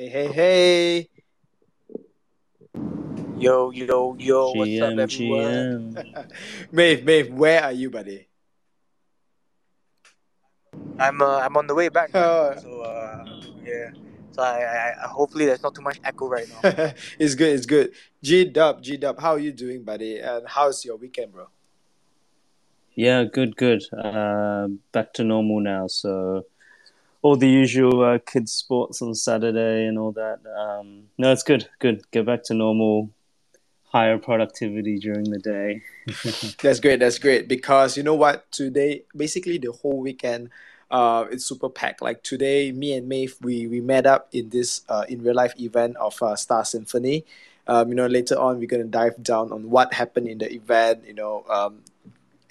Hey, hey, hey. Yo, yo, yo, what's up, everyone? GM. Maeve, Maeve, where are you, buddy? I'm uh, I'm on the way back. Oh. so uh, yeah. So I, I, I hopefully there's not too much echo right now. it's good, it's good. G Dub, G Dub, how are you doing, buddy? And how's your weekend, bro? Yeah, good, good. Uh, back to normal now. So, all the usual uh, kids' sports on Saturday and all that. Um, no, it's good, good. Get back to normal, higher productivity during the day. That's great, that's great. Because you know what? Today, basically the whole weekend, uh, it's super packed. Like today, me and Maeve, we, we met up in this uh, in real life event of uh, Star Symphony. Um, you know, later on, we're to dive down on what happened in the event, you know, um,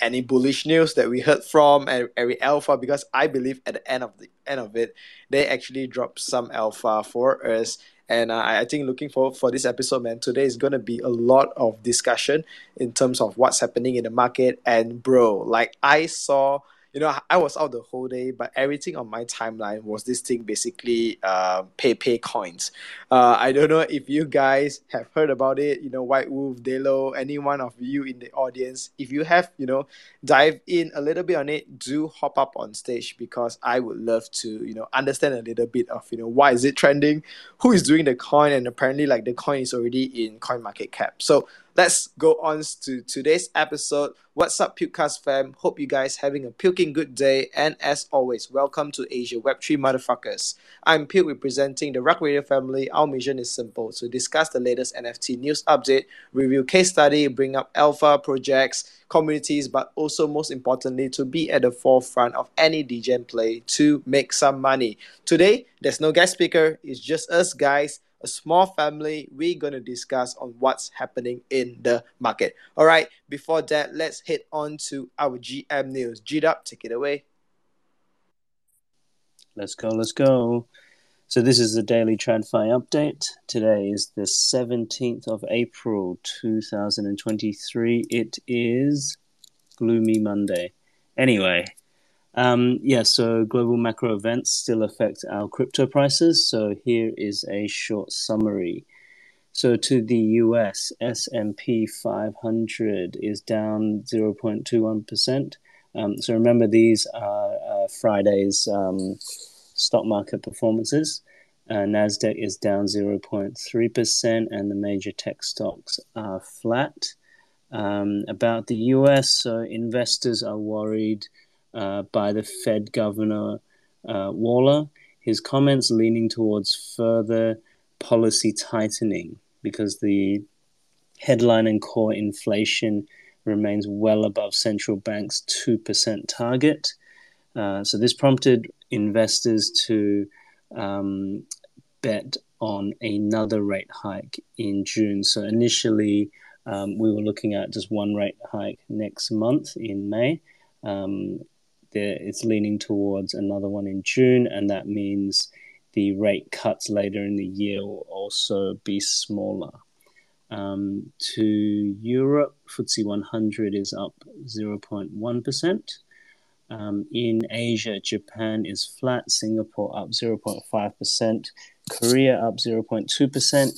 any bullish news that we heard from and every alpha because I believe at the end of the end of it, they actually dropped some alpha for us. And uh, I I think looking forward for this episode, man. Today is gonna be a lot of discussion in terms of what's happening in the market. And bro, like I saw, you know, I was out the whole day, but everything on my timeline was this thing basically uh, Pepe coins. Uh, I don't know if you guys have heard about it. You know, White Wolf, Delo, any one of you in the audience. If you have, you know, dive in a little bit on it, do hop up on stage because I would love to, you know, understand a little bit of, you know, why is it trending, who is doing the coin, and apparently like the coin is already in Coin Market Cap. So let's go on to today's episode. What's up, Pukecast fam? Hope you guys having a puking good day. And as always, welcome to Asia Web3 Motherfuckers. I'm Puke representing the Rug Radio family. Our mission is simple to discuss the latest NFT news update, review case study, bring up alpha projects, communities, but also most importantly, to be at the forefront of any DGen play to make some money. Today, there's no guest speaker, it's just us guys, a small family. We're going to discuss on what's happening in the market. All right, before that, let's head on to our GM news. G Dub, take it away. Let's go, let's go. So, this is the daily TradFi update. Today is the 17th of April 2023. It is Gloomy Monday. Anyway, um, yeah, so global macro events still affect our crypto prices. So, here is a short summary. So to the US, S&P 500 is down 0.21%. Um, so remember, these are uh, Friday's um, stock market performances. Uh, Nasdaq is down 0.3%, and the major tech stocks are flat. Um, about the US, so investors are worried uh, by the Fed Governor uh, Waller. His comments leaning towards further policy tightening because the headline and core inflation remains well above central bank's 2% target. Uh, so this prompted investors to um, bet on another rate hike in June. So initially, um, we were looking at just one rate hike next month in May. Um, there, it's leaning towards another one in June, and that means the rate cuts later in the year will also be smaller. Um, to Europe, FTSE 100 is up 0.1%. Um, in Asia, Japan is flat, Singapore up 0.5%, Korea up 0.2%,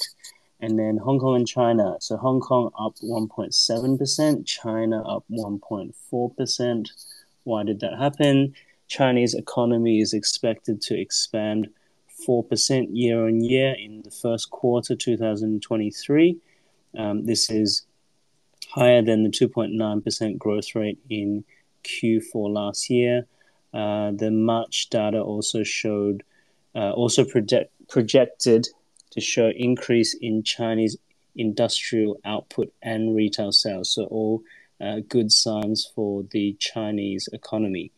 and then Hong Kong and China. So Hong Kong up 1.7%, China up 1.4%. Why did that happen? Chinese economy is expected to expand 4% year on year in the first quarter 2023. Um, this is higher than the 2.9% growth rate in Q4 last year. Uh, the March data also showed, uh, also project, projected to show increase in Chinese industrial output and retail sales. So all good signs for the Chinese economy.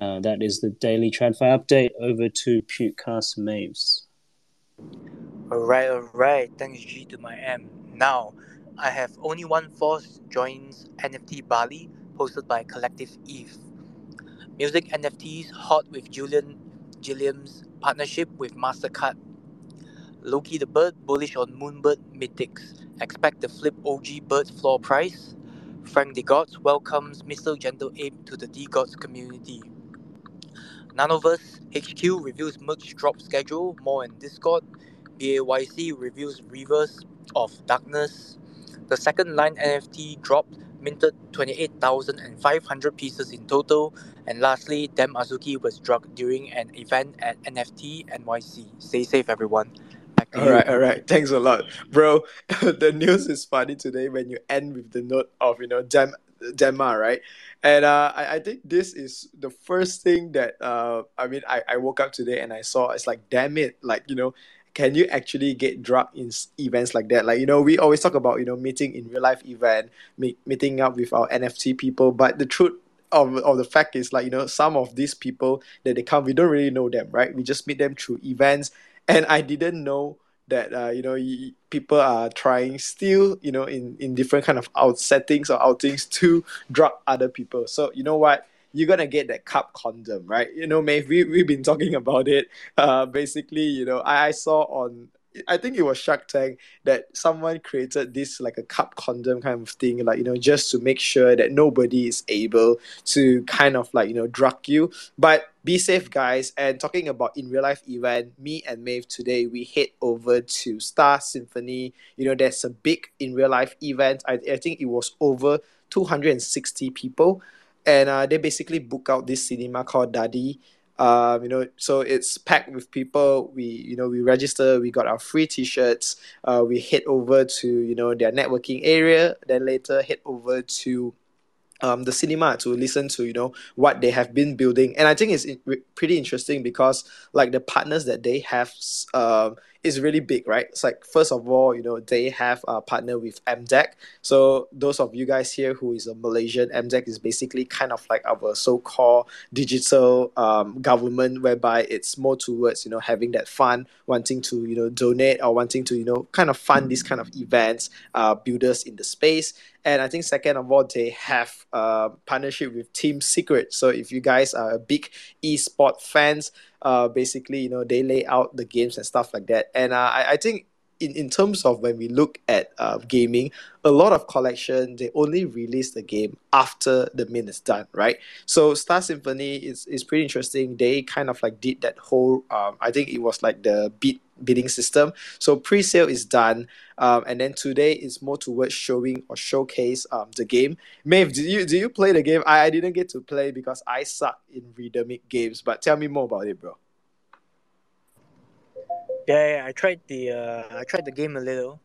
Uh, that is the daily TradFi update. Over to Pukecast Maves. Alright, alright. Thanks G to my M. Now, I have only one force joins NFT Bali, hosted by Collective Eve. Music NFTs hot with Julian Gilliam's partnership with MasterCard. Loki the Bird bullish on Moonbird Mythics. Expect the flip OG Bird floor price. Frank DeGods welcomes Mr. Gentle Ape to the DeGods community. Nanoverse HQ reviews merch drop schedule, more in Discord. BAYC reveals Reverse of Darkness. The second line NFT dropped, minted 28,500 pieces in total. And lastly, Dem Azuki was drugged during an event at NFT NYC. Stay safe, everyone. All right, all right. Thanks a lot, bro. the news is funny today when you end with the note of you know Dem Demma, right? And uh, I, I think this is the first thing that uh, I mean I, I woke up today and I saw it's like damn it, like you know, can you actually get drugged in events like that? Like you know, we always talk about you know meeting in real life event, meet, meeting up with our NFT people, but the truth. Of, of the fact is like you know some of these people that they come we don't really know them right we just meet them through events and I didn't know that uh, you know y- people are trying still you know in in different kind of out settings or outings to drug other people. So you know what? You're gonna get that cup condom, right? You know, Maeve, we we've been talking about it. Uh, basically, you know, I, I saw on I think it was Shark Tank that someone created this like a cup condom kind of thing, like you know, just to make sure that nobody is able to kind of like you know drug you. But be safe, guys. And talking about in real life event, me and Maeve today we head over to Star Symphony. You know, there's a big in real life event. I, I think it was over 260 people, and uh, they basically book out this cinema called Daddy. Um, you know, so it's packed with people. We, you know, we register. We got our free T-shirts. Uh, we head over to you know their networking area. Then later head over to um, the cinema to listen to you know what they have been building. And i think it's pretty interesting because like the partners that they have um, is really big right? It's like first of all you know they have a partner with mdec so those of you guys here who is a malaysian mdec is basically kind of like our so-called digital um, government whereby it's more towards you know having that fund wanting to you know donate or wanting to you know kind of fund these kind of events uh, builders in the space. And I think second of all, they have a partnership with Team Secret. So if you guys are a big esport fans, uh, basically, you know, they lay out the games and stuff like that. And uh, I, I think in, in terms of when we look at uh, gaming, a lot of collection, they only release the game after the mint is done, right? So Star Symphony is, is pretty interesting. They kind of like did that whole, um, I think it was like the bid bidding system. So pre-sale is done. Um, and then today is more towards showing or showcase um, the game. Maeve, do you do you play the game? I, I didn't get to play because I suck in rhythmic games. But tell me more about it, bro. Yeah, yeah, I tried the uh, I tried the game a little,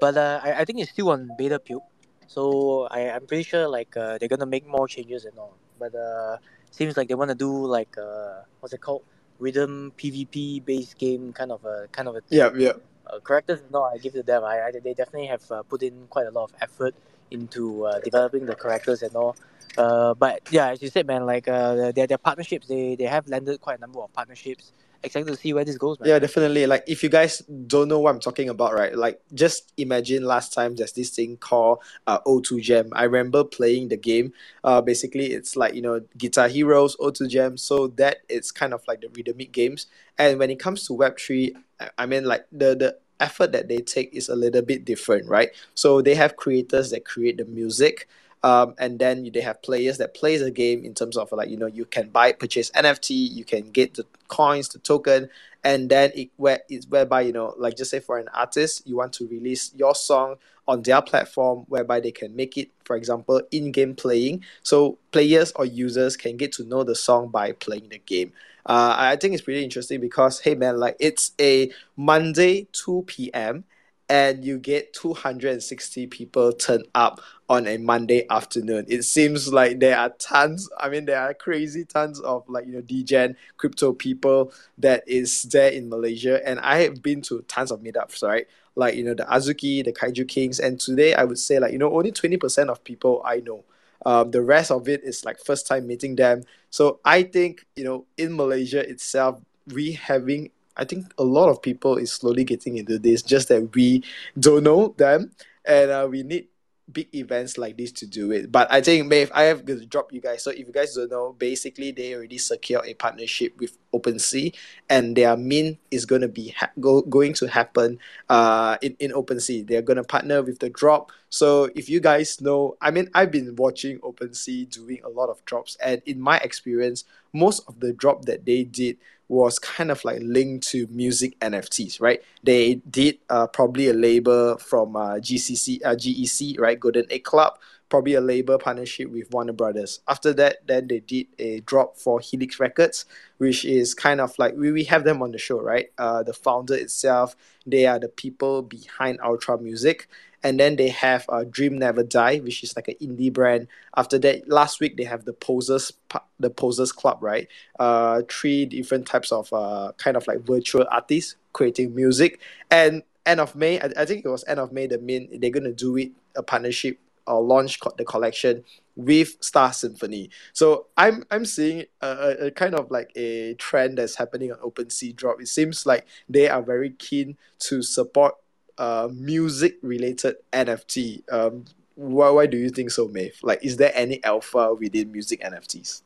but uh, I, I think it's still on beta build. So I I'm pretty sure like uh, they're gonna make more changes and all. But uh, seems like they wanna do like uh, what's it called rhythm PvP based game kind of a kind of a thing. Yeah, yeah. uh, characters no I give to them I, I they definitely have uh, put in quite a lot of effort into uh, developing the characters and all uh, but yeah as you said man like uh, their, their partnerships they, they have landed quite a number of partnerships excited to see where this goes man Yeah, definitely. Like, if you guys don't know what I'm talking about, right? Like, just imagine last time there's this thing called uh, O2Jam. I remember playing the game. Uh, basically, it's like you know, Guitar Heroes, O2Jam. So that it's kind of like the rhythmic games. And when it comes to Web three, I- I mean, like the the effort that they take is a little bit different, right? So they have creators that create the music. Um, and then they have players that plays the game in terms of like you know you can buy purchase NFT, you can get the coins, the token, and then it where it's whereby you know like just say for an artist you want to release your song on their platform whereby they can make it for example in-game playing. So players or users can get to know the song by playing the game. Uh, i think it's pretty interesting because hey man like it's a monday 2 p.m and you get 260 people turn up on a Monday afternoon. It seems like there are tons, I mean, there are crazy tons of like, you know, DGen crypto people that is there in Malaysia. And I have been to tons of meetups, right? Like, you know, the Azuki, the Kaiju Kings. And today I would say, like, you know, only 20% of people I know. Um, the rest of it is like first time meeting them. So I think, you know, in Malaysia itself, we having I think a lot of people is slowly getting into this, just that we don't know them, and uh, we need big events like this to do it. But I think, Maeve, I have to drop you guys. So if you guys don't know, basically they already secured a partnership with OpenSea, and their mint is going to be ha- go- going to happen uh, in in OpenSea. They're going to partner with the drop. So if you guys know, I mean, I've been watching OpenSea doing a lot of drops, and in my experience, most of the drop that they did was kind of like linked to music NFTs, right? They did uh, probably a label from uh, GCC, uh, GEC, right? Golden Egg Club, probably a label partnership with Warner Brothers. After that, then they did a drop for Helix Records, which is kind of like we, we have them on the show, right? Uh, the founder itself, they are the people behind Ultra Music and then they have uh, Dream Never Die, which is like an indie brand. After that, last week they have the Posers, the Posers Club, right? Uh, three different types of uh, kind of like virtual artists creating music. And end of May, I, I think it was end of May. The main they're gonna do it a partnership or launch the collection with Star Symphony. So I'm I'm seeing a, a, a, kind of like a trend that's happening on OpenSea Drop. It seems like they are very keen to support uh, music related NFT. Um, why, why do you think so, Maeve? Like, is there any alpha within music NFTs?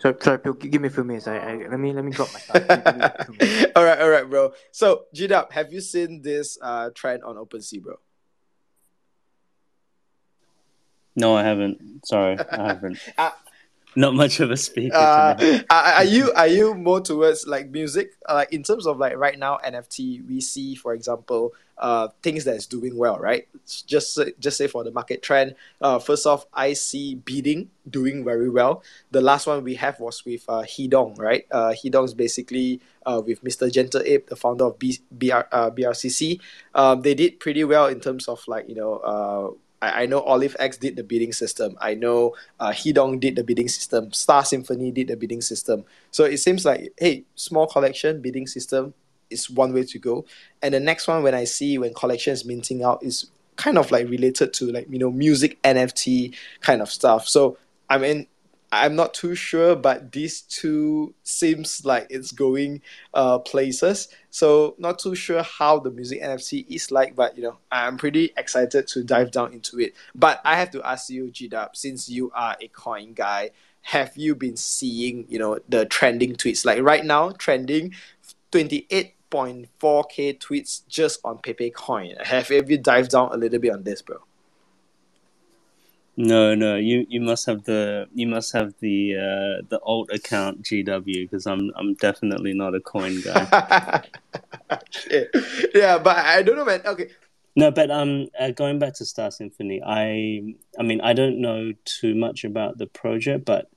Sorry, sorry, give me a few minutes. I, I let me let me drop my all right, all right, bro. So, G-Dub, have you seen this uh, trend on OpenSea, bro? No, I haven't. Sorry, I haven't. uh, not much of a speaker. Uh, are you are you more towards like music? Uh, like in terms of like right now NFT, we see for example, uh, things that's doing well, right? Just just say for the market trend. Uh, first off, I see bidding doing very well. The last one we have was with uh, Hedong, right? Uh, Hedong is basically uh, with Mr. Gentle Ape, the founder of B- BR, uh, BRCC. Um, they did pretty well in terms of like you know uh I, I know Olive X did the bidding system. I know uh, Hedong did the bidding system. Star Symphony did the bidding system. So it seems like, hey, small collection bidding system is one way to go. And the next one, when I see when collection is minting out, is kind of like related to like you know music NFT kind of stuff. So I mean, I'm not too sure, but these two seems like it's going uh, places. So not too sure how the music NFC is like, but you know I'm pretty excited to dive down into it. But I have to ask you, G-Dub, since you are a coin guy, have you been seeing you know the trending tweets like right now trending 28.4k tweets just on Pepe Coin? Have you dived down a little bit on this, bro? No, no, you, you must have the you must have the uh, the alt account GW because I'm I'm definitely not a coin guy. yeah, but I don't know, man. Okay. No, but um, uh, going back to Star Symphony, I I mean I don't know too much about the project, but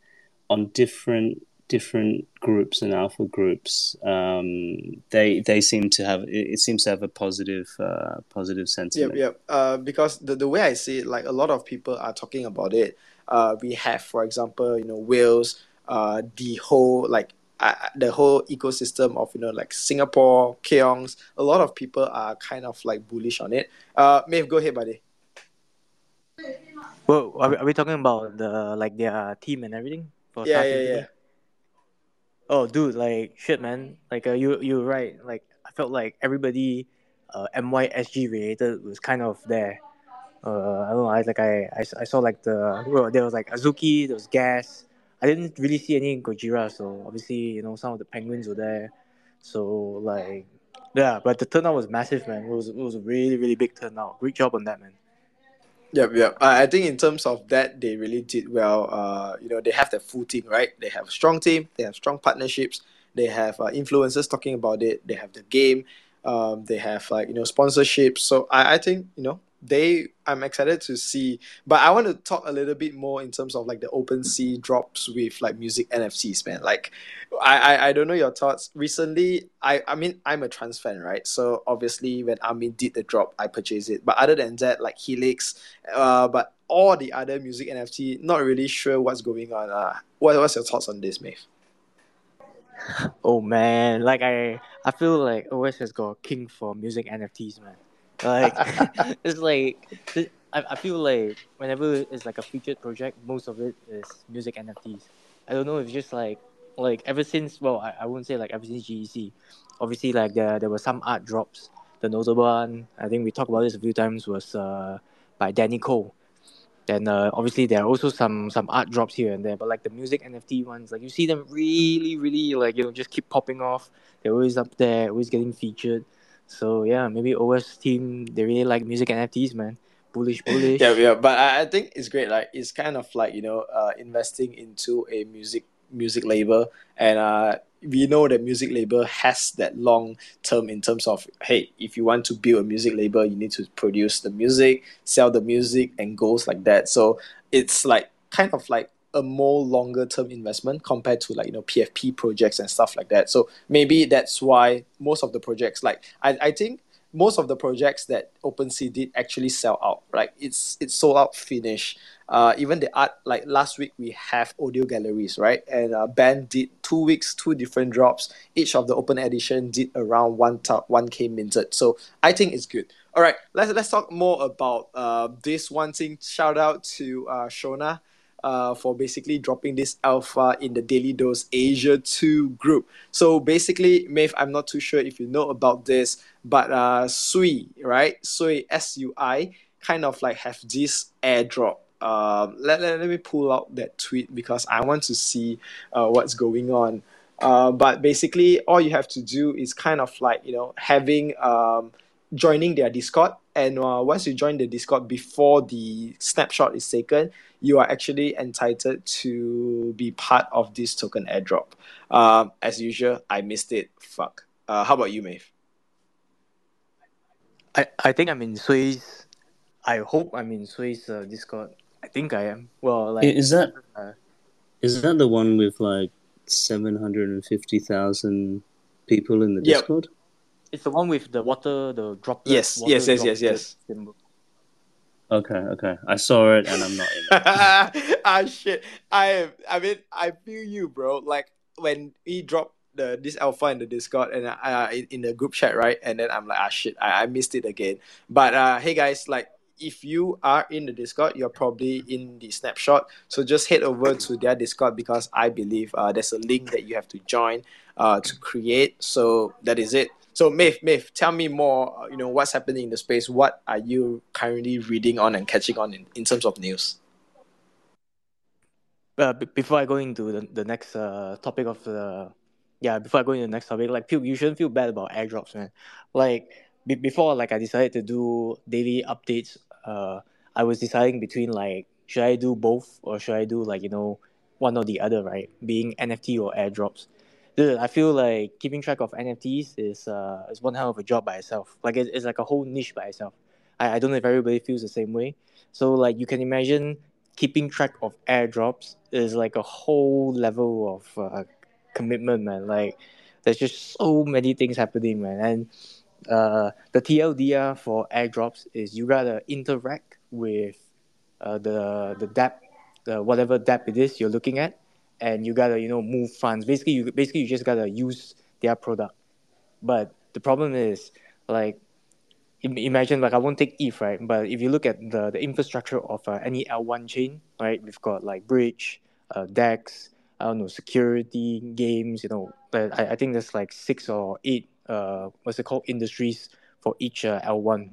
on different different groups and alpha groups, um, they they seem to have it, it seems to have a positive uh, positive sentiment. Yep, yep. Uh, because the, the way I see it, like a lot of people are talking about it. Uh, we have, for example, you know, Wales, uh, the whole like uh, the whole ecosystem of you know like Singapore, Keongs. A lot of people are kind of like bullish on it. Uh, Maeve, go ahead, buddy. Well, are we, are we talking about the like their team and everything? For yeah, yeah, yeah. Oh, dude, like shit, man. Like uh, you, you're right. Like I felt like everybody, uh, MYSG related was kind of there. Uh, I don't know. I like I, I, I saw like the well, there was like Azuki, there was Gas. I didn't really see any Gojira, so obviously you know some of the penguins were there. So like, yeah, but the turnout was massive, man. It was it was a really really big turnout. Great job on that, man. Yep, yep. I think in terms of that, they really did well. Uh, you know, they have their full team, right? They have a strong team. They have strong partnerships. They have uh, influencers talking about it. They have the game. Um, they have like you know sponsorships. So I, I think you know they I'm excited to see. But I want to talk a little bit more in terms of like the OpenSea drops with like music NFTs, man. Like I, I, I don't know your thoughts. Recently, I I mean I'm a trance fan, right? So obviously when Armin did the drop, I purchased it. But other than that, like Helix, uh, but all the other music NFT, not really sure what's going on. Uh, what what's your thoughts on this, Maeve? Oh man, like I I feel like OS has got king for music NFTs, man. Like it's like I, I feel like whenever it's like a featured project, most of it is music NFTs. I don't know if just like like ever since well I, I wouldn't say like ever since GEC. Obviously like there there were some art drops. The notable one, I think we talked about this a few times, was uh by Danny Cole. Then uh, obviously there are also some some art drops here and there, but like the music NFT ones, like you see them really, really like you know just keep popping off. They're always up there, always getting featured. So yeah, maybe OS team they really like music NFTs, man. bullish, bullish. yeah, yeah. But I, I think it's great. Like it's kind of like you know, uh, investing into a music music label, and uh, we know that music label has that long term in terms of hey, if you want to build a music label, you need to produce the music, sell the music, and goes like that. So it's like kind of like a more longer term investment compared to like you know PFP projects and stuff like that. So maybe that's why most of the projects like I, I think most of the projects that OpenSea did actually sell out. Like it's it's sold out finish. Uh, even the art like last week we have audio galleries right and uh, band did two weeks two different drops each of the open edition did around one top 1k minted so i think it's good all right let's let's talk more about uh, this one thing shout out to uh, shona uh, for basically dropping this alpha in the Daily Dose Asia 2 group. So basically, Maeve, I'm not too sure if you know about this, but uh, Sui, right? Sui, S U I, kind of like have this airdrop. Um, let, let, let me pull out that tweet because I want to see uh, what's going on. Uh, but basically, all you have to do is kind of like, you know, having um, joining their Discord. And uh, once you join the Discord before the snapshot is taken, you are actually entitled to be part of this token airdrop. Um, as usual, I missed it. Fuck. Uh, how about you, Maeve? I, I think I'm in Sui's. I hope I'm in Sui's uh, Discord. I think I am. Well, like Is that uh, is that the one with like seven hundred and fifty thousand people in the Yep. Discord? It's the one with the water, the droplet. Yes, water yes, yes, yes, yes. symbol. Okay, okay. I saw it and I'm not in it. ah shit. I I mean I feel you, bro. Like when he dropped the this alpha in the Discord and uh in, in the group chat, right? And then I'm like, ah shit, I, I missed it again. But uh hey guys, like if you are in the Discord, you're probably in the snapshot. So just head over to their Discord because I believe uh, there's a link that you have to join uh, to create. So that is it. So Maeve, Maeve, tell me more. uh, You know what's happening in the space. What are you currently reading on and catching on in, in terms of news? uh, b- before I go into the, the next uh, topic of the yeah before I go into the next topic like you shouldn't feel bad about airdrops man like be before like I decided to do daily updates uh I was deciding between like should I do both or should I do like you know one or the other right being NFT or airdrops Dude, I feel like keeping track of NFTs is uh is one hell of a job by itself like it, it's like a whole niche by itself I, I don't know if everybody feels the same way so like you can imagine keeping track of airdrops is like a whole level of uh, commitment, man. Like there's just so many things happening, man. And uh, the TLDR for airdrops is you gotta interact with uh, the the dApp, whatever dApp it is you're looking at, and you gotta you know move funds. Basically, you basically you just gotta use their product. But the problem is like imagine like I won't take ETH right, but if you look at the the infrastructure of uh, any L1 chain, right, we've got like Bridge, uh, Dex, I don't know, security, games, you know, but I, I think there's like six or eight uh what's it called industries for each uh, L1.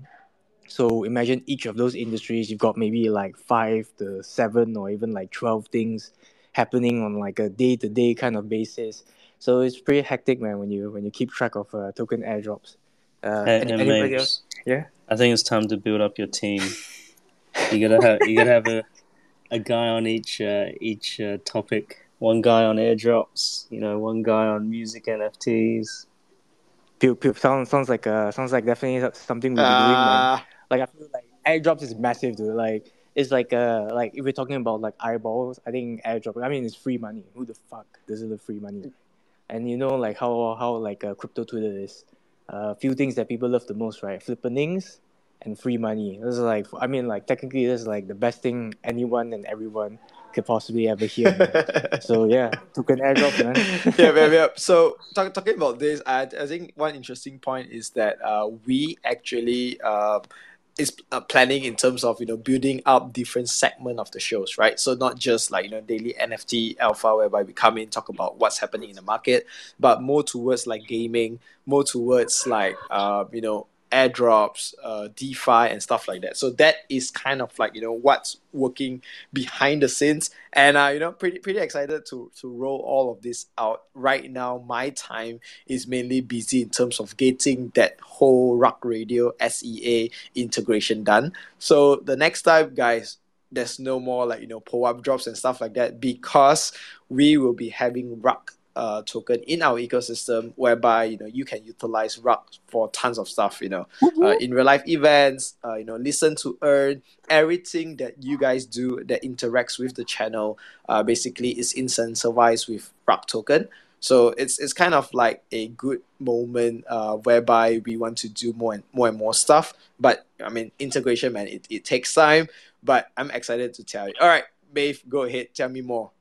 So imagine each of those industries, you've got maybe like five to seven or even like twelve things happening on like a day to day kind of basis. So it's pretty hectic, man, when you when you keep track of uh, token airdrops. Uh, Hey, any- anybody Maves, else? Yeah. I think it's time to build up your team. You gotta have you gotta have a a guy on each uh, each uh, topic. One guy on airdrops, you know, one guy on music NFTs. Pew, pew, sounds sounds like uh sounds like definitely something we'll be doing, man. Uh, Like I feel like airdrops is massive, dude. Like it's like uh like if we're talking about like eyeballs, I think airdrop. I mean, it's free money. Who the fuck doesn't love free money? And you know like how how like uh, crypto Twitter is. A uh, few things that people love the most, right? Flippenings and free money. This is like I mean like technically this is like the best thing anyone and everyone could possibly ever hear. so yeah, token airdrop, man. yeah, yeah, yeah. So talk, talking about this, I, I think one interesting point is that uh, we actually uh, is uh, planning in terms of you know building up different segment of the shows, right? So not just like you know daily NFT alpha whereby we come in talk about what's happening in the market, but more towards like gaming, more towards like uh, you know airdrops, uh, DeFi, and stuff like that. So that is kind of like you know what's working behind the scenes, and uh, you know pretty pretty excited to to roll all of this out. Right now, my time is mainly busy in terms of getting that whole Rug Radio SEA integration done. So the next time, guys, there's no more like you know pull up drops and stuff like that because we will be having Rug uh, token in our ecosystem whereby you know you can utilize Rug for tons of stuff you know uh, in real life events uh, you know listen to earn everything that you guys do that interacts with the channel uh, basically is incentivized with Rug token. So it's it's kind of like a good moment uh, whereby we want to do more and more and more stuff. But I mean integration man it, it takes time. But I'm excited to tell you. All right Maeve go ahead. Tell me more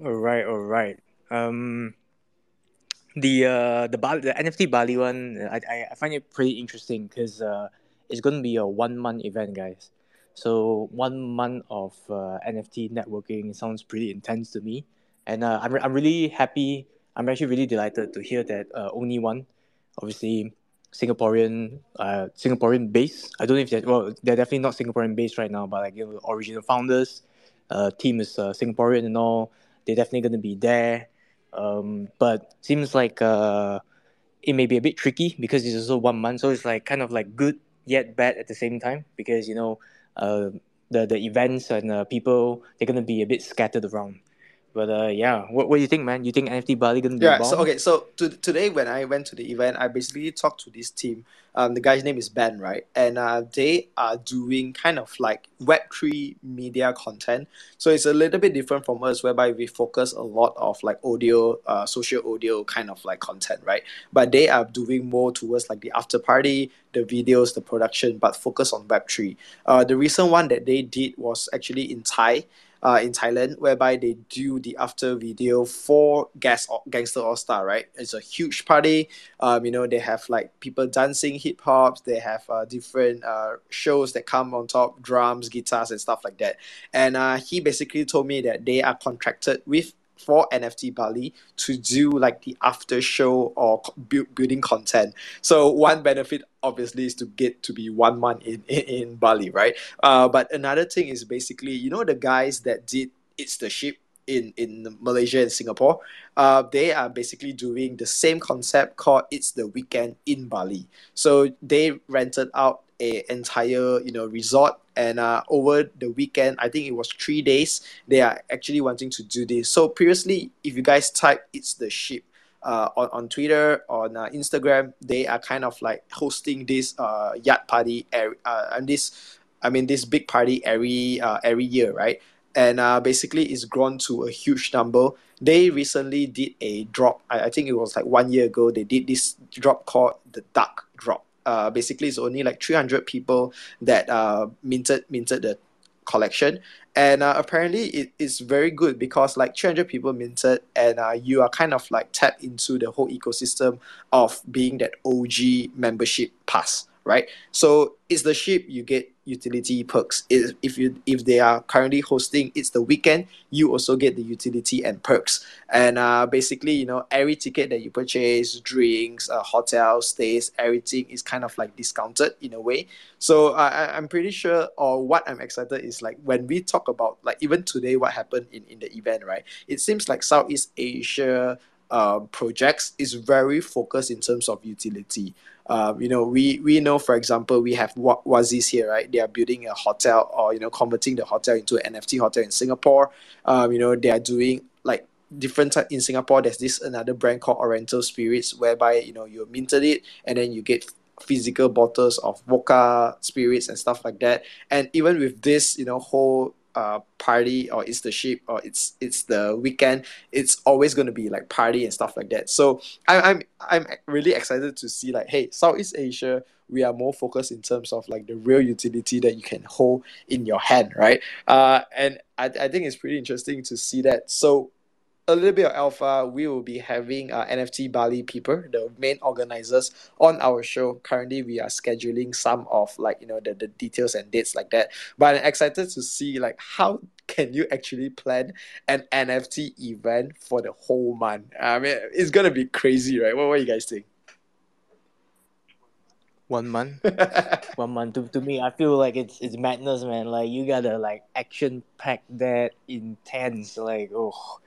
All right, all right. Um, the uh the Bali, the NFT Bali one, I I, find it pretty interesting because uh it's gonna be a one month event, guys. So one month of uh, NFT networking sounds pretty intense to me, and uh, I'm I'm really happy. I'm actually really delighted to hear that uh, only one, obviously Singaporean uh Singaporean base. I don't know if they're well they're definitely not Singaporean based right now, but like you know, original founders, uh team is uh, Singaporean and all they're definitely going to be there. Um, but seems like uh, it may be a bit tricky because it's also one month, so it's like kind of like good yet bad at the same time because you know uh, the the events and uh, people they're going to be a bit scattered around. But uh, yeah, what, what do you think, man? You think NFT Bali gonna be yeah so okay so to, today when i went to the event i basically talked to this team. Um, the guy's name is ben right? And uh, they are doing kind of like web3 media content. So it's a little bit different from us whereby we focus a lot of like audio uh, social audio kind of like content right? But they are doing more towards like the after party the videos the production but focus on web3 uh, the recent one that they did was actually in thai uh, in Thailand, whereby they do the after video for Gangster All Star. Right, it's a huge party. Um, you know, they have like people dancing hip hop. They have uh, different uh, shows that come on top, drums, guitars, and stuff like that. And uh, he basically told me that they are contracted with for NFT Bali to do like the after show or build, building content. So one benefit obviously is to get to be one month in, in, in Bali, right? Uh, but another thing is basically, you know, the guys that did It's the Ship in, in Malaysia and Singapore, uh, they are basically doing the same concept called It's the Weekend in Bali. So they rented out a entire you know resort. And uh, over the weekend i think it was three days they are actually wanting to do this. So previously if you guys type it's the ship uh, on, on twitter on uh, instagram they are kind of like hosting this uh, yacht party every, uh, and this i mean this big party every uh, every year right? And uh, basically it's grown to a huge number. They recently did a drop. I, I think it was like one year ago they did this drop called the duck drop uh, basically it's only like 300 people that uh, minted minted the collection. And uh, apparently it is very good because like 300 people minted and uh, you are kind of like tapped into the whole ecosystem of being that OG membership pass right? So it's the ship you get utility perks. If, if you if they are currently hosting it's the weekend you also get the utility and perks. And uh, basically you know every ticket that you purchase drinks uh, hotel stays everything is kind of like discounted in a way. So I, i'm pretty sure or what i'm excited is like when we talk about like even today what happened in, in the event right? It seems like southeast asia uh, projects is very focused in terms of utility um, you know, we we know, for example, we have Wa- Wazis here, right? They are building a hotel or you know converting the hotel into an NFT hotel in Singapore. Um, you know, they are doing like different type in Singapore. There's this another brand called Oriental Spirits, whereby you know you minted it and then you get physical bottles of vodka spirits and stuff like that. And even with this, you know, whole uh party or it's the ship or it's it's the weekend it's always going to be like party and stuff like that. So I, i'm i'm really excited to see like hey southeast asia we are more focused in terms of like the real utility that you can hold in your hand right? Uh and i, I think it's pretty interesting to see that. So a little bit of alpha we will be having uh, nft bali people the main organizers on our show currently we are scheduling some of like you know the, the details and dates like that but i'm excited to see like how can you actually plan an nft event for the whole month i mean it's gonna be crazy right what, what do you guys think One month. One month. To, to me, I feel like it's it's madness, man. Like you gotta like action pack that intense. Like oh,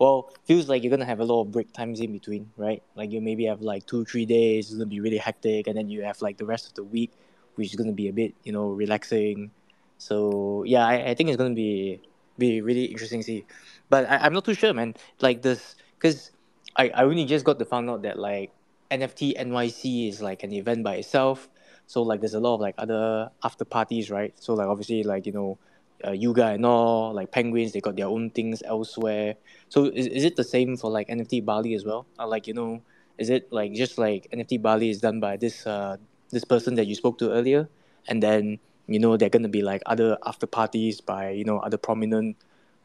well, feels like you're gonna have a lot of break times in between, right? Like you maybe have like two three days. It's gonna be really hectic, and then you have like the rest of the week, which is gonna be a bit you know relaxing. So yeah, I, I think it's gonna be be really interesting to see. But I, I'm not too sure, man. Like this, because I, I only just got to find out that like NFT NYC is like an event by itself. So like there's a lot of like other after parties, right? So like obviously like you know, uh, Yuga and all like Penguins they got their own things elsewhere. So is, is it the same for like NFT Bali as well? Uh, like you know, is it like just like NFT Bali is done by this uh this person that you spoke to earlier, and then you know they're gonna be like other after parties by you know other prominent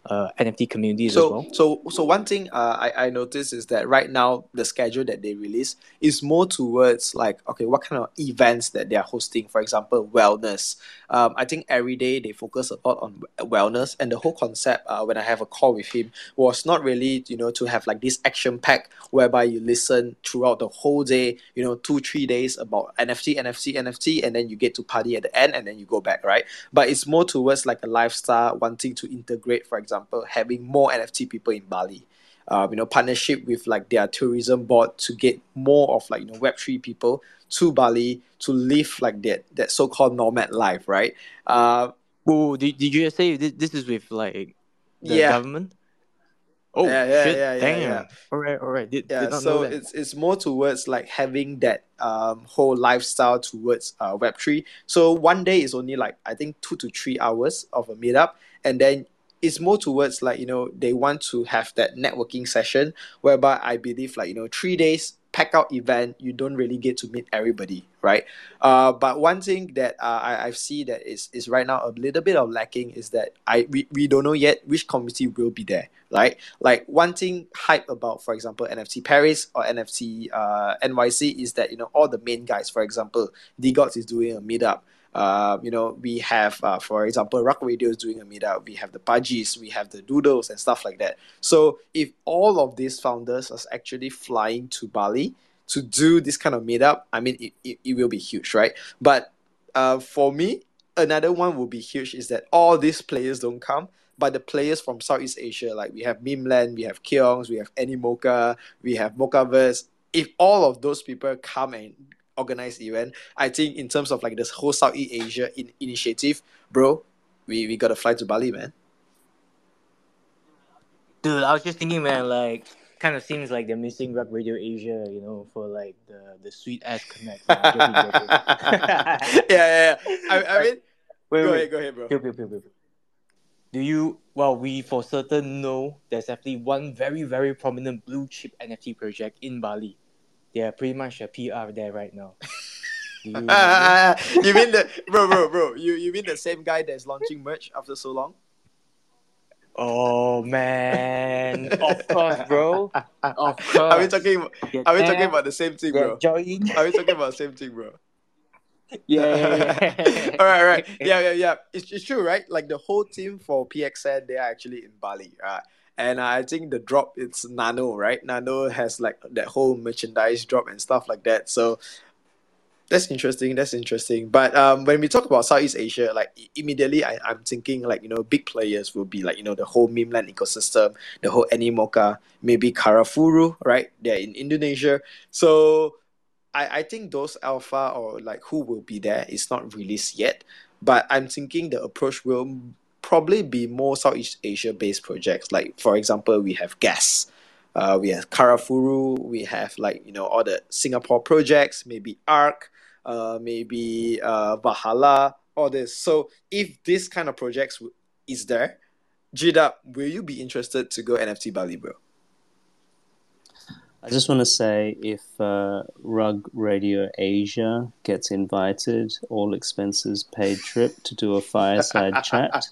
uh, NFT communities so, as well. So, so one thing uh, I I noticed is that right now the schedule that they release is more towards like okay, what kind of events that they are hosting. For example, wellness. Um, I think every day they focus a lot on wellness, and the whole concept uh, when I have a call with him was not really you know to have like this action pack whereby you listen throughout the whole day, you know, two three days about NFT, NFT, NFT, and then you get to party at the end, and then you go back, right? But it's more towards like a lifestyle, wanting to integrate, for example example, having more NFT people in Bali. Uh, you know, partnership with like their tourism board to get more of like you know Web three people to Bali to live like that that so called nomad life, right? Uh, oh, did, did you say this, this is with like the yeah. government? Oh yeah, yeah, shit! yeah, yeah, Damn. yeah. All right, all right. Did, yeah did so it's it's more towards like having that um whole lifestyle towards uh web3 so one day is only like i think two to three hours of a meetup and then it's more towards like you know they want to have that networking session whereby i believe like you know three days pack out event you don't really get to meet everybody right? Uh, but one thing that uh, I, I see that is, is right now a little bit of lacking is that I we, we don't know yet which community will be there right? Like one thing hype about for example nft paris or nft uh, nyc is that you know all the main guys for example dgods is doing a meetup uh, you know, we have, uh, for example, Rug Radio is doing a meetup. We have the Pudgies, we have the Doodles and stuff like that. So if all of these founders are actually flying to Bali to do this kind of meetup, I mean, it, it, it will be huge, right? But uh, for me, another one will be huge is that all these players don't come, but the players from Southeast Asia, like we have Memeland, we have Keongs, we have Animoca, we have Mochaverse. If all of those people come and organized event. I think in terms of like this whole Southeast Asia in- initiative, bro, we, we gotta fly to Bali, man. Dude, I was just thinking, man, like, kind of seems like they're missing Rug Radio Asia, you know, for like the the sweet ass connect. Nah, joking, joking. yeah, yeah, yeah. I, I mean, Wait, go wait. ahead, go ahead, bro. Pew, pew, pew, pew, pew. Do you? Well, we for certain know there's definitely one very, very prominent blue chip NFT project in Bali. They are pretty much a PR there right now. You, you mean the bro, bro, bro? You you mean the same guy that's launching merch after so long? oh man, of course, bro. Of course. Are we talking? Get Are we talking about the same thing, bro? joined. Are we talking about the same thing, bro? Yeah, yeah, yeah. all right, all right. Yeah, yeah, yeah. It's, it's true, right? Like the whole team for PXN, they are actually in Bali. Uh, and I think the drop it's Nano, right? Nano has like that whole merchandise drop and stuff like that. So that's interesting. That's interesting. But um, when we talk about Southeast Asia, like immediately I, I'm thinking like you know big players will be like you know the whole Memeland ecosystem, the whole Animoca, maybe Karafuru, right? They're in Indonesia. So I, I think those alpha or like who will be there is not released yet. But I'm thinking the approach will probably be more Southeast Asia based projects. Like for example, we have Gas. Uh, we have Karafuru, we have like you know all the Singapore projects, maybe ARC, uh, maybe uh, Valhalla, all this. So if this kind of projects is there, Jida, will you be interested to go NFT Bali, bro? I just want to say if uh, Rug Radio Asia gets invited, all expenses paid trip to do a fireside chat,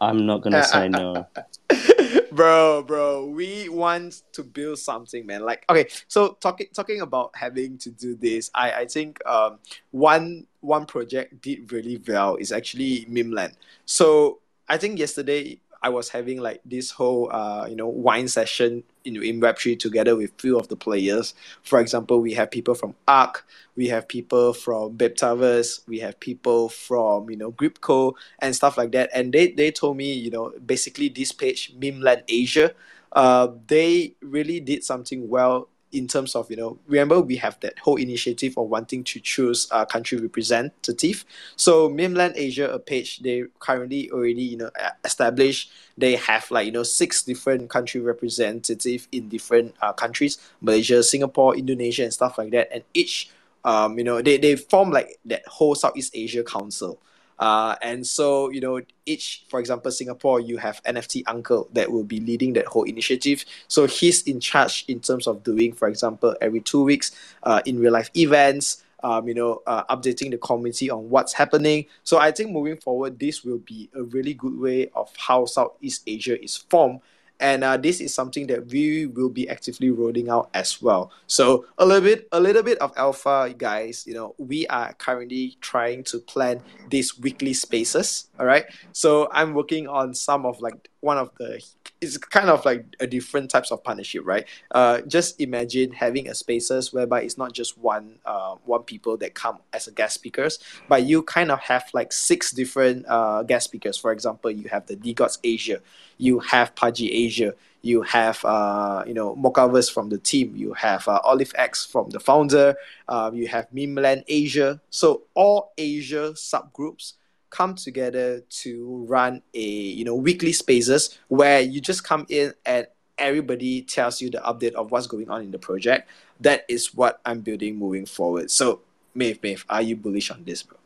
I'm not going to uh, say uh, uh, no. bro, bro, we want to build something, man. Like, okay, so talking talking about having to do this, I I think um one one project did really well is actually Memeland. So I think yesterday I was having like this whole uh, you know wine session in, in Web3 together with few of the players. For example, we have people from ARK, we have people from Biptaverse, we have people from you know Gripco and stuff like that. And they, they told me, you know, basically this page, Memeland Asia, uh, they really did something well in terms of you know remember we have that whole initiative of wanting to choose a country representative. So memeland asia a page they currently already you know established they have like you know six different country representative in different uh, countries malaysia singapore indonesia and stuff like that. And each um, you know they, they form like that whole southeast asia council uh, and so, you know, each, for example, Singapore, you have NFT Uncle that will be leading that whole initiative. So he's in charge in terms of doing, for example, every two weeks uh, in real life events, um, you know, uh, updating the community on what's happening. So I think moving forward, this will be a really good way of how Southeast Asia is formed and uh, this is something that we will be actively rolling out as well. So a little bit a little bit of alpha guys you know we are currently trying to plan these weekly spaces all right? So i'm working on some of like one of the it's kind of like a different types of partnership right? Uh, just imagine having a spaces whereby it's not just one uh, one people that come as a guest speakers but you kind of have like six different uh, guest speakers. For example you have the DeGods Asia you have Pudgy Asia you have uh, you know Mocaverse from the team you have uh, Olive X from the founder uh, you have Memeland Asia. So all Asia subgroups come together to run a you know weekly spaces where you just come in and everybody tells you the update of what's going on in the project. That is what I'm building moving forward. So, Maeve, Maeve, are you bullish on this, bro?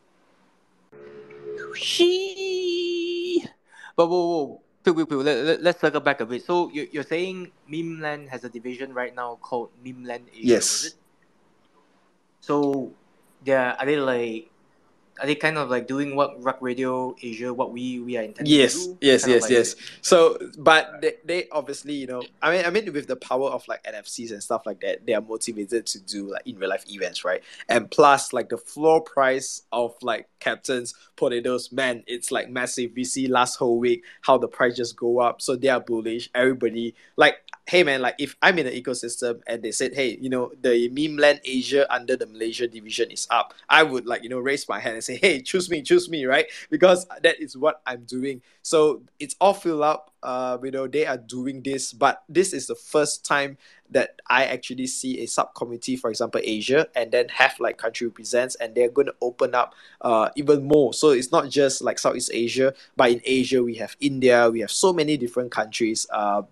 She. But whoa, whoa, whoa. Wait, wait, let, let, let's circle back a bit. So you, you're saying Memeland has a division right now called Memeland Asia, yes. So, yeah, are they like are they kind of like doing what Rug Radio Asia, what we we are intending yes, to do? Yes, kind yes, like yes. So, but they, they obviously, you know, I mean, I mean, with the power of like NFCs and stuff like that, they are motivated to do like in real life events, right? And plus, like the floor price of like Captainz Potatoz, man, it's like massive. We see last whole week how the price just go up, so they are bullish. Everybody like hey man, like if I'm in an ecosystem and they said, hey, you know, the Memeland Asia under the Malaysia division is up, I would like, you know, raise my hand and say, hey, choose me, choose me, right? Because that is what I'm doing. So it's all filled up. Uh, you know, they are doing this, but this is the first time that I actually see a subcommittee, for example, Asia, and then have like country represents, and they're going to open up uh, even more. So it's not just like Southeast Asia, but in Asia we have India, we have so many different countries. Uh,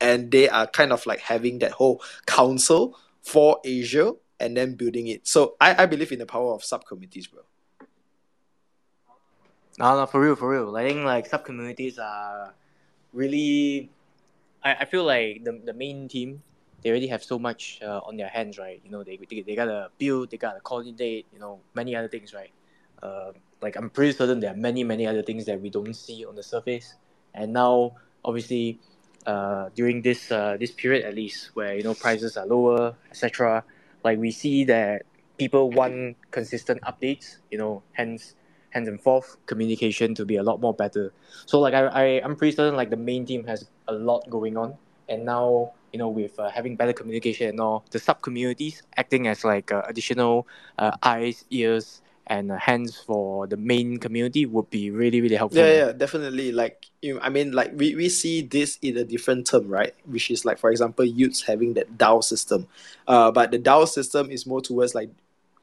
and they are kind of like having that whole council for Asia and then building it. So I, I believe in the power of subcommittees, bro. No, no, for real, for real. I think like sub communities are really. I, I feel like the, the main team they already have so much uh, on their hands, right? You know, they, they, they gotta build, they gotta coordinate, you know, many other things, right? Uh, like I'm pretty certain there are many, many other things that we don't see on the surface. And now, obviously, uh, during this uh, this period at least where you know prices are lower etc like we see that people want consistent updates you know hence hence and forth communication to be a lot more better. So like I, I i'm pretty certain like the main team has a lot going on. And now you know with uh, having better communication and all the sub communities acting as like uh, additional uh, eyes ears and uh, hands for the main community would be really really helpful yeah yeah definitely like you i mean like we, we see this in a different term right which is like for example youths having that dao system uh, but the dao system is more towards like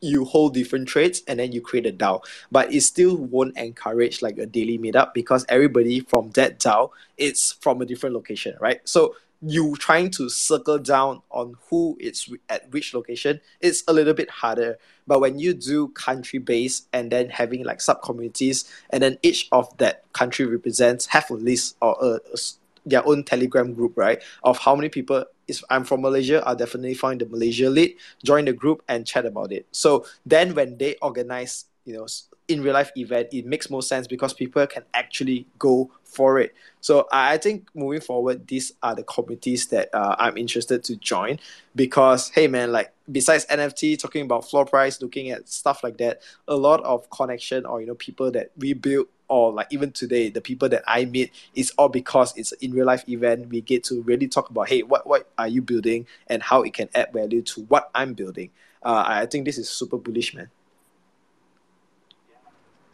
you hold different trades and then you create a DAO. But it still won't encourage like a daily meetup because everybody from that DAO it's from a different location, right? So you trying to circle down on who is at which location, it's a little bit harder. But when you do country based and then having like sub communities, and then each of that country represents have a list or a, a, their own Telegram group, right? Of how many people is I'm from Malaysia, I'll definitely find the Malaysia lead, join the group and chat about it. So then when they organize, you know, in real life event, it makes more sense because people can actually go for it. So I think moving forward, these are the communities that uh, I'm interested to join because hey man, like besides NFT, talking about floor price, looking at stuff like that, a lot of connection or you know people that we build or like even today, the people that I meet is all because it's in real life event. We get to really talk about, hey, what what are you building and how it can add value to what I'm building. Uh, I think this is super bullish, man.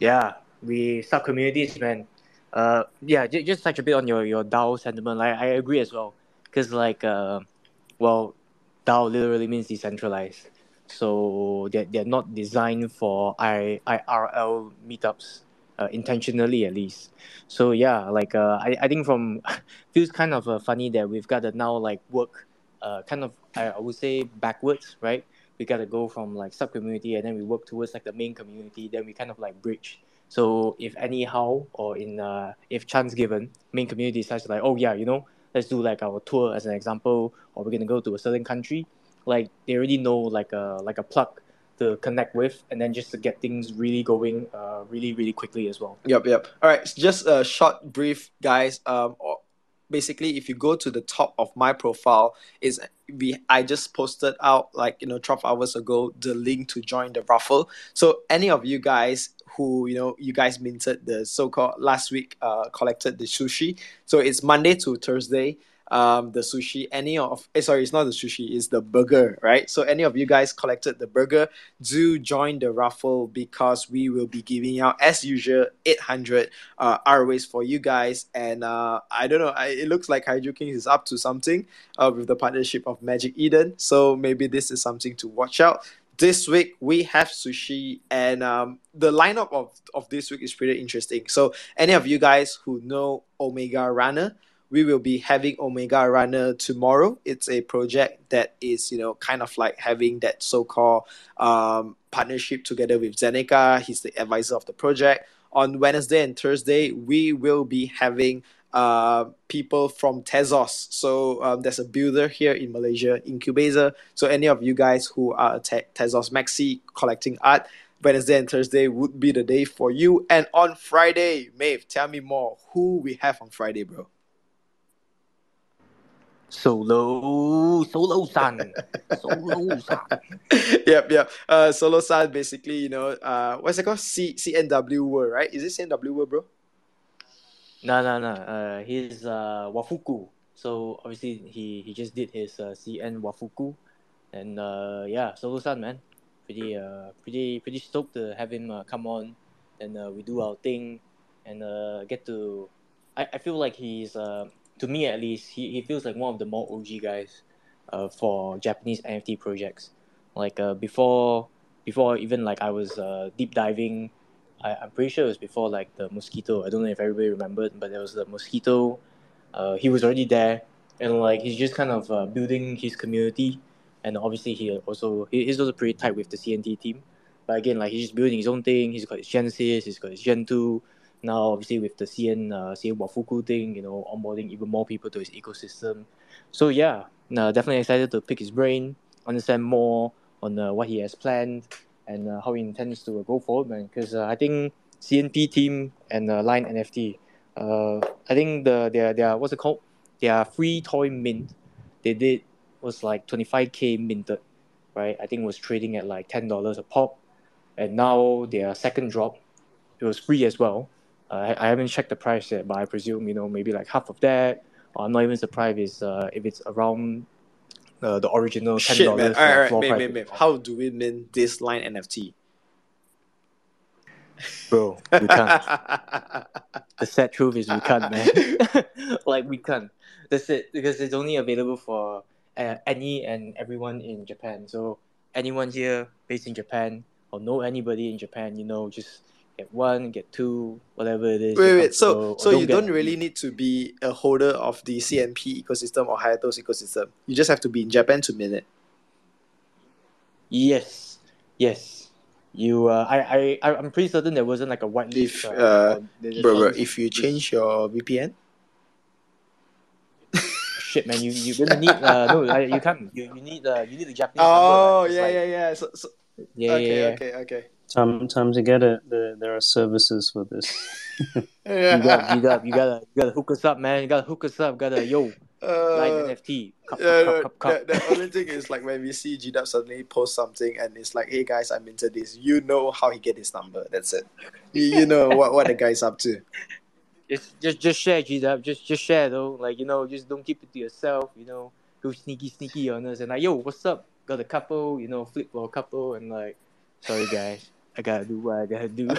Yeah, we sub communities, man. Uh, yeah, j- just touch a bit on your your DAO sentiment. Like I agree as well, because like uh, well, DAO literally means decentralized, so they're, they're not designed for I IRL meetups. Uh, intentionally at least so yeah like uh, I, I think from feels kind of uh, funny that we've got to now like work uh, kind of I, I would say backwards right we got to go from like sub community and then we work towards like the main community then we kind of like bridge so if anyhow or in uh, if chance given main community decides like oh yeah you know let's do like our tour as an example or we're gonna go to a certain country like they already know like a like a plug to connect with and then just to get things really going uh, really really quickly as well Yep, yep. All right, so just a short brief, guys. Um, basically, if you go to the top of my profile, is we I just posted out like you know twelve hours ago the link to join the raffle. So any of you guys who you know you guys minted the so-called last week uh collected the sushi. So it's Monday to Thursday. Um, the sushi, any of eh, sorry, it's not the sushi, it's the burger, right? So any of you guys collected the burger, do join the raffle because we will be giving out as usual 800 uh RWAs for you guys. And uh I don't know I, it looks like Hydro King is up to something uh with the partnership of Magic Eden. So maybe this is something to watch out. This week we have sushi and um the lineup of of this week is pretty interesting. So any of you guys who know Omega Runner we will be having Omega Runner tomorrow. It's a project that is, you know, kind of like having that so-called um, partnership together with Zeneca. He's the advisor of the project. On Wednesday and Thursday, we will be having uh, people from Tezos. So um, there's a builder here in Malaysia, Incubator. So any of you guys who are Te- Tezos Maxi collecting art, Wednesday and Thursday would be the day for you. And on Friday, Maeve, tell me more. Who we have on Friday, bro? Solo solo san solo san yep, yep. Uh, Solo San basically, you know, uh, what's it called? C CNW World, right? Is it CNW World, bro? No, no, no. Uh, he's uh, Wafuku. So obviously he, he just did his uh, CN Wafuku, and uh, yeah, Solo San man, pretty uh pretty pretty stoked to have him uh, come on, and uh, we do our thing, and uh, get to. I, I feel like he's uh to me at least he, he feels like one of the more OG guys, uh for Japanese NFT projects, like uh before before even like I was uh deep diving I, I'm pretty sure it was before like the mosquito. I don't know if everybody remembered, but there was the mosquito. Uh, he was already there, and like he's just kind of uh, building his community, and obviously he also he, he's also pretty tight with the CNP team. But again, like he's just building his own thing. He's got his Genesis, he's got his Gen two. Now, obviously, with the CN uh, CN Wafuku thing, you know, onboarding even more people to his ecosystem. So yeah, no, definitely excited to pick his brain, understand more on uh, what he has planned, and uh, how he intends to go forward, man. Because uh, I think CNP team and uh, Line NFT, uh, I think the their their what's it called? Their free toy mint, they did was like twenty five k minted, right? I think was trading at like ten dollars a pop, and now their second drop, it was free as well. I, I haven't checked the price yet, but I presume you know maybe like half of that. Or I'm not even surprised if it's, uh, if it's around uh, the original ten Shit, man. dollars All right, all right, floor Maeve, price. Maeve, Maeve. How do we mint this line NFT? Bro, we can't. the sad truth is we can't, man. like we can't. That's it because it's only available for uh, any and everyone in Japan. So anyone here based in Japan or know anybody in Japan, you know, just get one, get two, whatever it is. Wait, wait. So, so you get- don't really need to be a holder of the CNP ecosystem or Hayatos ecosystem. You just have to be in Japan to mint it. Yes, yes. You, uh, I, I, I'm pretty certain there wasn't like a whitelist. If, uh, just Bro, bro, if you change your VPN, shit, man, you you gonna need uh no, uh, you can't. You, you need uh you need the Japanese. oh number, right? Yeah, like- yeah, yeah. So, so yeah, okay, yeah, yeah. okay, okay. Time, time to get it. There, there are services for this. You got, you got, you gotta, you gotta hook us up, man. You gotta hook us up. Gotta, yo, Live Uh, NFT. Cup, yeah, cup, no, cup, cup, The, the only thing is like when we see G Dub suddenly post something and it's like, hey guys, I'm into this. You know how he get his number. That's it. You, you know what, what the guy's up to. Just, just, just share, G Dub. Just, just share though. Like you know, just don't keep it to yourself. You know, go sneaky, sneaky on us and like, yo, what's up? Got a couple. You know, flip for a couple and like, sorry guys, I gotta do what I gotta do.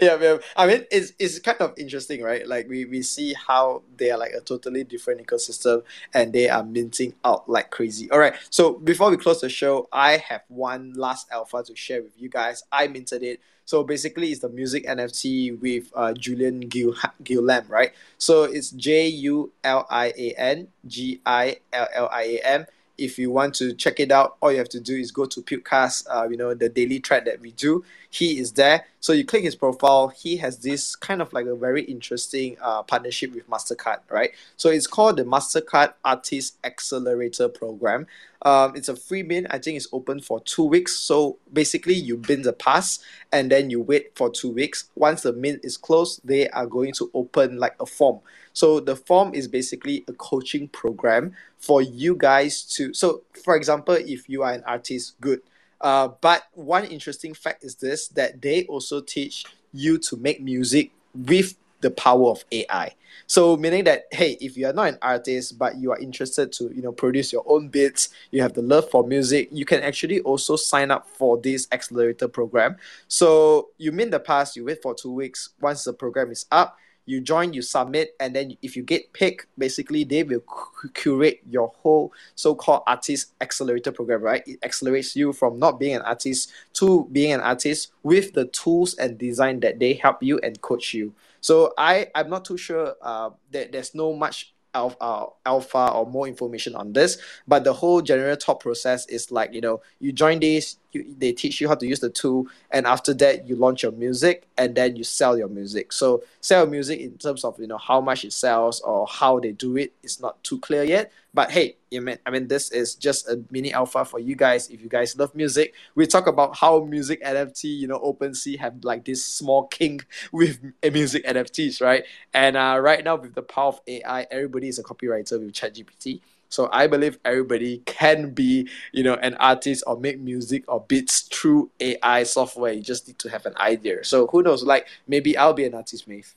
yeah, yeah. I mean, it's it's kind of interesting, right? Like we, we see how they are like a totally different ecosystem, and they are minting out like crazy. All right. So before we close the show, I have one last alpha to share with you guys. I minted it. So basically, it's the music NFT with uh, Julian Gil Gilliam, right? So it's J U L I A N G I L L I A M if you want to check it out, all you have to do is go to Pukecast, uh, you know, the daily thread that we do. He is there. So you click his profile. He has this kind of like a very interesting uh, partnership with MasterCard, right? So it's called the MasterCard Artist Accelerator Program. Um, it's a free mint. I think it's open for two weeks. So basically, you mint the pass and then you wait for two weeks. Once the mint is closed, they are going to open like a form. So the form is basically a coaching program for you guys to. So, for example, if you are an artist, good. Uh, but one interesting fact is this that they also teach you to make music with the power of AI. So meaning that hey, if you are not an artist but you are interested to you know produce your own beats, you have the love for music, you can actually also sign up for this accelerator program. So you mean the past, you wait for two weeks. Once the program is up, you join, you submit, and then if you get picked, basically they will cu- curate your whole so-called artist accelerator program, right? It accelerates you from not being an artist to being an artist with the tools and design that they help you and coach you. So I I'm not too sure uh, that there's no much alpha, uh, alpha or more information on this, but the whole general thought process is like you know you join this, you, they teach you how to use the tool, and after that you launch your music and then you sell your music. So sell music in terms of you know how much it sells or how they do it is not too clear yet. But hey, you mean I mean this is just a mini alpha for you guys. If you guys love music, we talk about how music NFT, you know, OpenSea have like this small king with music NFTs, right? And uh, right now with the power of AI, everybody is a copywriter with ChatGPT. So I believe everybody can be, you know, an artist or make music or beats through AI software. You just need to have an idea. So who knows? Like maybe I'll be an artist, Maeve.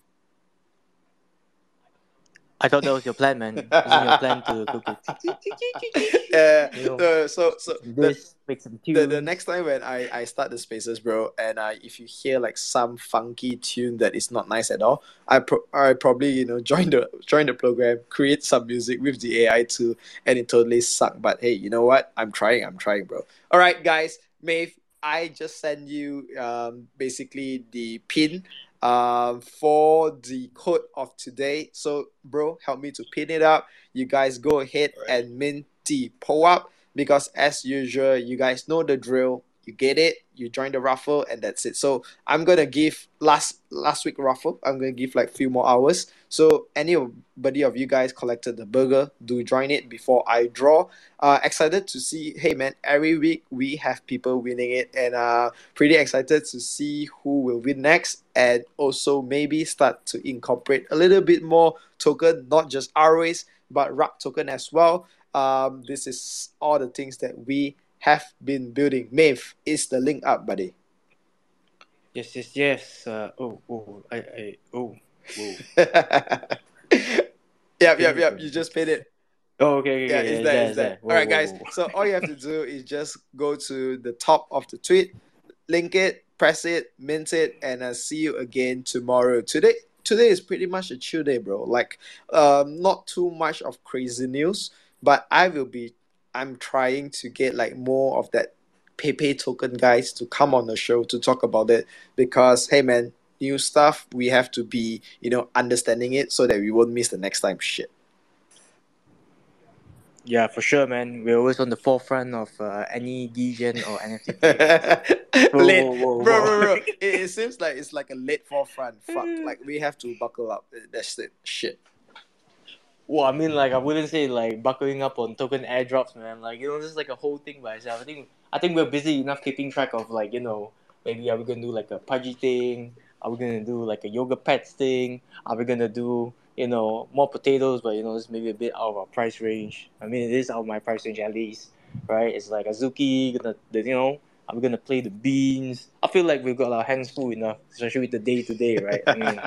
I thought that was your plan, man. Your plan to cook it? Yeah. You know, no, so so the, This make some tunes. the, the next time when I, I start the spaces, bro, and uh, if you hear like some funky tune that is not nice at all, I pro- I probably you know join the join the program, create some music with the AI too, and it totally sucked. But hey, you know what? I'm trying. I'm trying, bro. All right, guys, Maeve, I just send you um basically the pin um for the code of today. So, bro, help me to pin it up. You guys go ahead Alright. and mint the pull up because as usual, you guys know the drill. You get it. You join the raffle, and that's it. So I'm gonna give last last week raffle. I'm gonna give like few more hours. So anybody of you guys collected the burger, do join it before I draw. Uh, excited to see. Hey man, every week we have people winning it, and uh, pretty excited to see who will win next, and also maybe start to incorporate a little bit more token, not just ROAs but RAP token as well. Um, this is all the things that we have been building. Maeve, is the link up, buddy? Yes, yes, yes. Uh, oh, oh, I, I, oh, whoa. yep, yep, yep. You just paid it. Oh, okay, okay, Yeah, okay. it's there, it's there. Whoa, All right, whoa, guys. whoa. So all you have to do is just go to the top of the tweet, link it, press it, mint it, and uh, see you again tomorrow. Today, today is pretty much a chill day, bro. Like, um, not too much of crazy news, but I will be. I'm trying to get like more of that Pepe token guys to come on the show to talk about it because hey man, new stuff we have to be you know understanding it so that we won't miss the next time shit. Yeah, for sure, man. We're always on the forefront of uh, any degen or NFT. Whoa, late, whoa, whoa, bro, bro, bro. It, it seems like it's like a late forefront. Fuck, like we have to buckle up. That's it. Shit. Well, I mean, like I wouldn't say like buckling up on token airdrops, man. Like you know, this is like a whole thing by itself. I think I think we're busy enough keeping track of like you know maybe are we gonna do like a pudgy thing? Are we gonna do like a Yogapetz thing? Are we gonna do you know, more potatoes, but you know, it's maybe a bit out of our price range. I mean, it is out of my price range at least, right? It's like Azuki, gonna, you know, I'm gonna play the Beanz. I feel like we've got our hands full enough, especially with the day to day, right? I mean,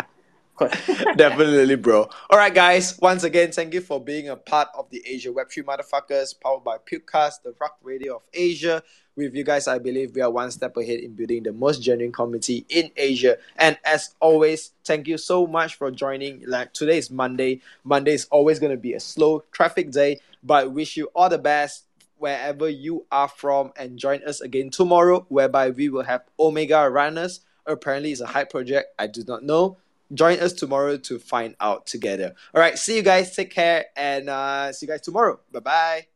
Definitely, bro. All right, guys. Once again, thank you for being a part of the Asia Web3 Motherfuckers, powered by Pukecast, the Rug Radio of Asia. With you guys, I believe we are one step ahead in building the most genuine community in Asia. And as always, thank you so much for joining. Like today is Monday. Monday is always going to be a slow traffic day, but wish you all the best wherever you are from and join us again tomorrow, whereby we will have Omega Runners. Apparently, it's a hype project. I do not know join us tomorrow to find out together. All right, see you guys. Take care and uh, see you guys tomorrow. Bye bye.